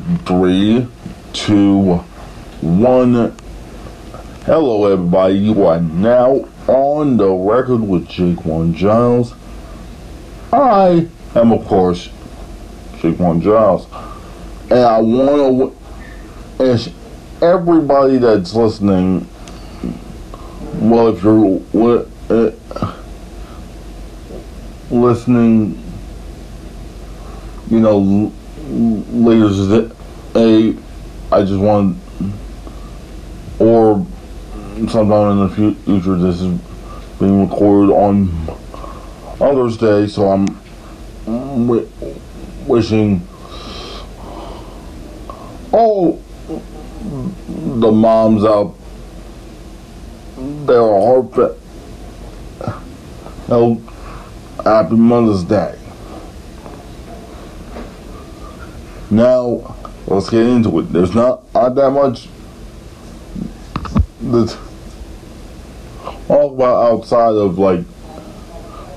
Three, two, one. Hello, everybody. You are now on the record with Jake One Giles. I am, of course, Jake One Giles, and I want to ask everybody that's listening. Well, if you're uh, listening, you know, later today, I just want, or sometime in the future, this is being recorded on Mother's Day, so I'm wi- wishing all the moms out there are heartfelt. Happy Mother's Day. Now, let's get into it. There's not, not that much that's all about outside of like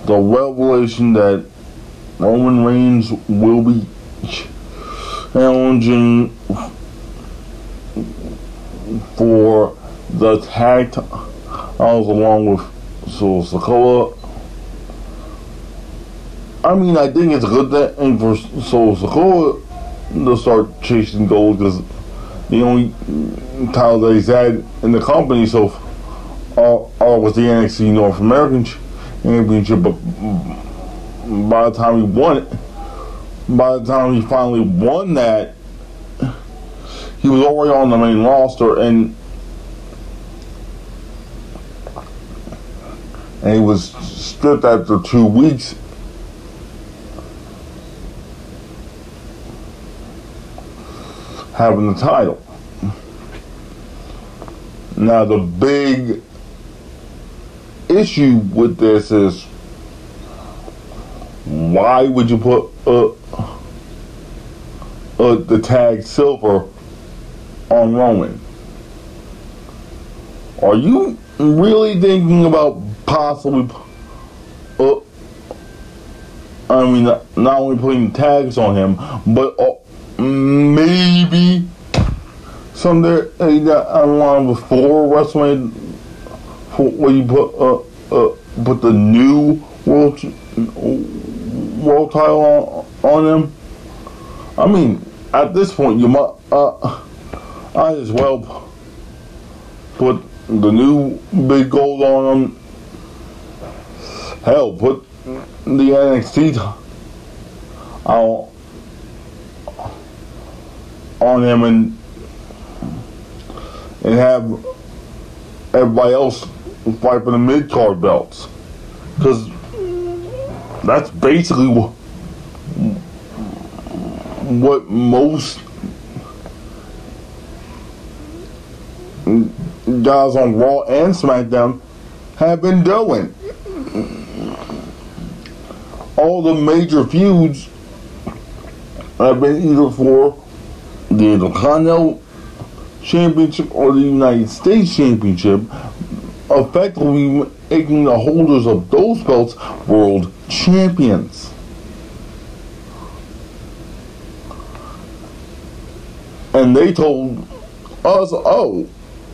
the revelation that Roman Reigns will be challenging for the tag titles along with Solo Sikoa. I mean, I think it's a good thing for Solo Sikoa to start chasing gold because the only title that he's had in the company so all, all was the NXT North American Championship, but by the time he won it, by the time he finally won that, he was already on the main roster and and he was stripped after two weeks. Having the title. Now the big issue with this is why would you put uh, uh, the tag silver on Roman? Are you really thinking about possibly? Uh, I mean, not, only putting tags on him, but uh, maybe someday uh, that online before WrestleMania, where you put uh, uh, put the new world world title on, on him. I mean, at this point, you might uh, I as well put the new big gold on him. Hell, put the NXT out on him and and have everybody else fight for the mid card belts because that's basically what, what most guys on Raw and SmackDown have been doing. All the major feuds have been either for the Intercontinental Championship or the United States Championship, effectively making the holders of those belts world champions. And they told us, oh,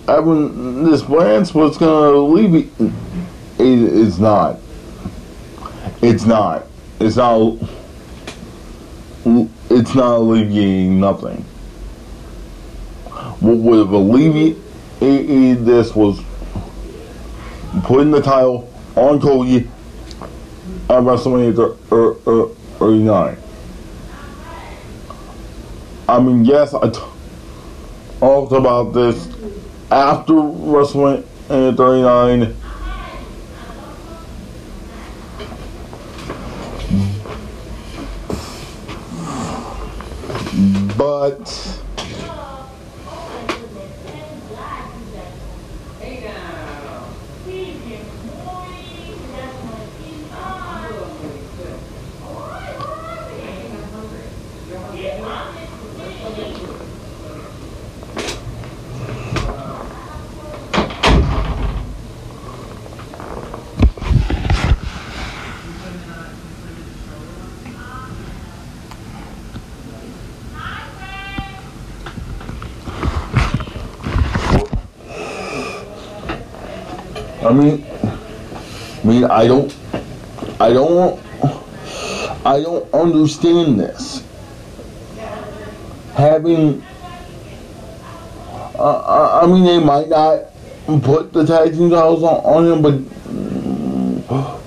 having this branch was going to alleviate. It, it's not. It's not. It's not. It's not alleviating nothing. What would have alleviated this was putting the title on Cody at WrestleMania er, er, 39. I mean, yes, I talked about this after WrestleMania 39. But I mean, I mean, I don't, I don't, I don't understand this. Having, uh, I mean, they might not put the tag team titles on, on him, but,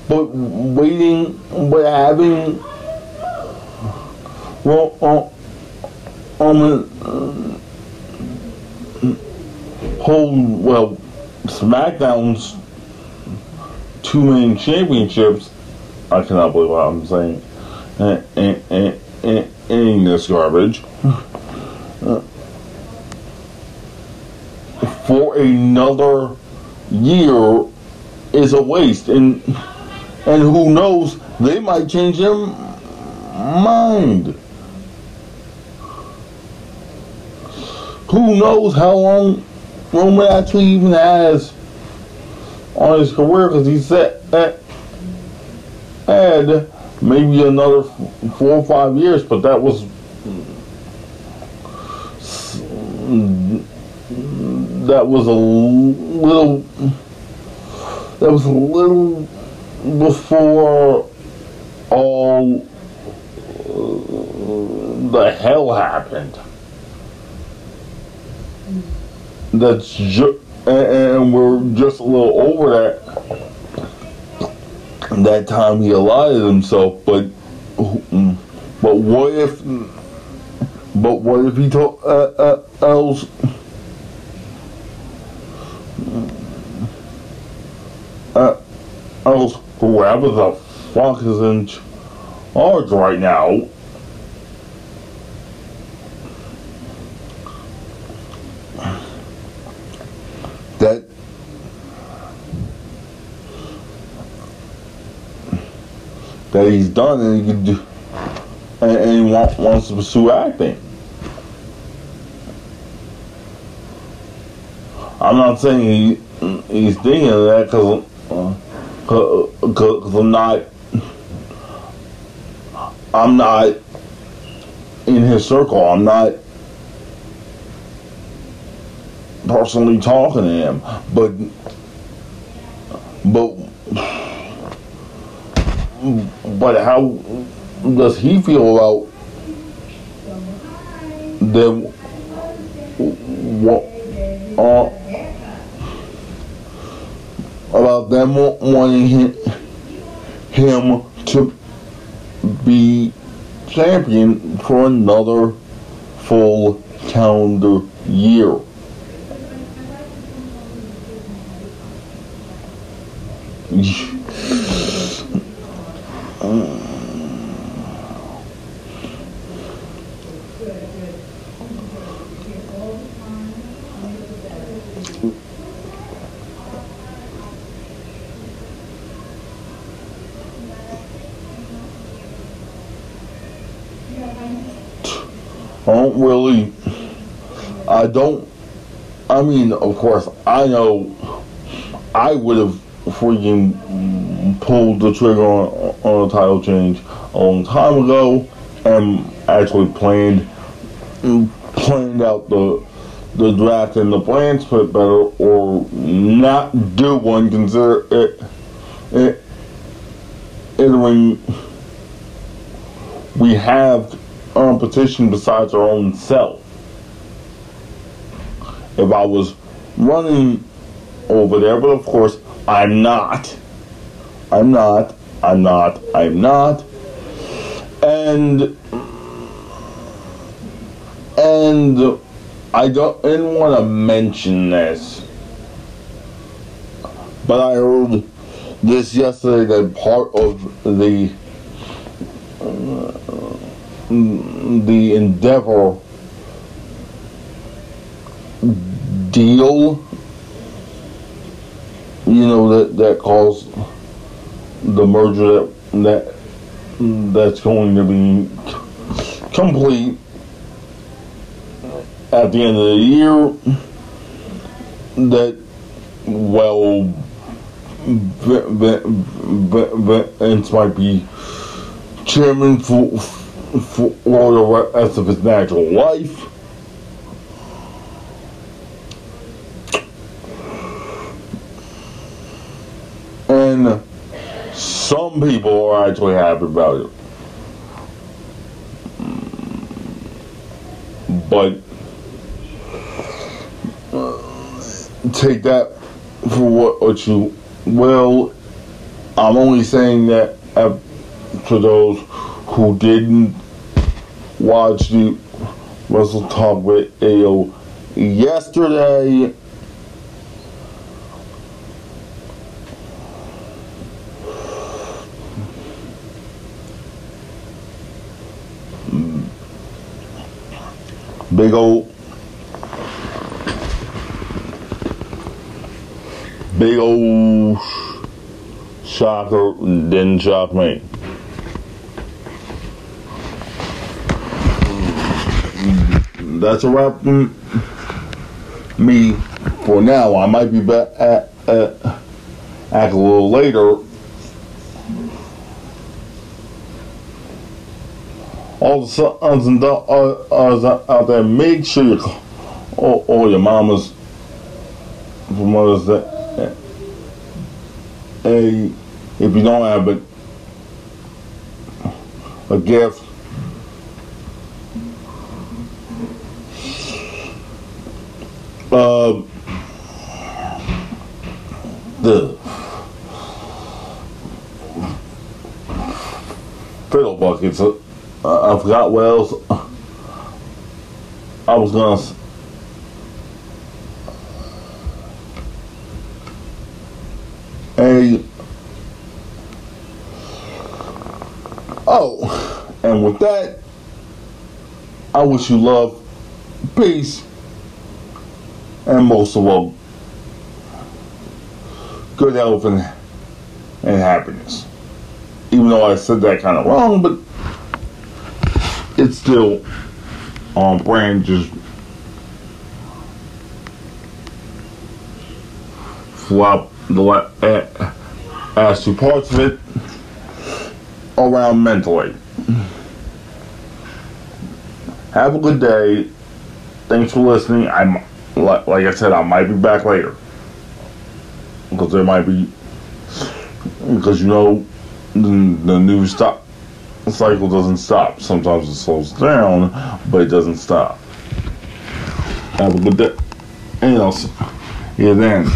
but waiting, but having, well, um, uh, hold well, SmackDown's two main championships. I cannot believe what I'm saying. And, and, and this garbage. For another year is a waste. And and who knows, they might change their mind. Who knows how long Roman actually even has on his career because he said that maybe another four or five years, but that was that was a little that was a little before all uh, the hell happened. That's and we're just a little over that that time he allotted himself but but what if but what if he told uh, uh, else uh, else whoever the fuck is in charge right now he's done and he can do and, and he want, wants to pursue acting. I'm not saying he he's thinking of that because uh, cause I'm not I'm not in his circle. I'm not personally talking to him, but but but how does he feel about them? What uh, about them wanting him, him to be champion for another full calendar year? I don't really, I don't, I mean, of course, I know I would have freaking pulled the trigger on, on a title change a long time ago and actually planned planned out the the draft and the plan split better or not do one consider it it entering we have Um, competition besides our own self if I was running over there but of course I'm not. I'm not. I'm not. I'm not. And and I don't didn't want to mention this, but I heard this yesterday that part of the the Endeavor deal you know that that caused the merger that that that's going to be complete at the end of the year that well Vince might be chairman for for all the rest of his natural life And some people are actually happy about it. But uh, take that for what, what you will. I'm only saying that uh, to those who didn't watch the Wrestle Talk video yesterday. Big old big old shocker didn't shock me. That's a wrap from me for now. I might be back at, at, at a little later. All the sons and daughters uh, out there, make sure you call all, your mamas for Mother's Day a if you don't have it a gift uh, the fiddle buckets uh, I forgot what else I was gonna a oh and with that i wish you love peace and most of all good health and, and happiness even though i said that kind of wrong but it's still on brand just flop the as to parts of it around mentally. Have a good day. Thanks for listening. I'm like I said, I might be back later because there might be because you know the, the news stop cycle doesn't stop. Sometimes it slows down, but it doesn't stop. Have a good day. And I'll see you then.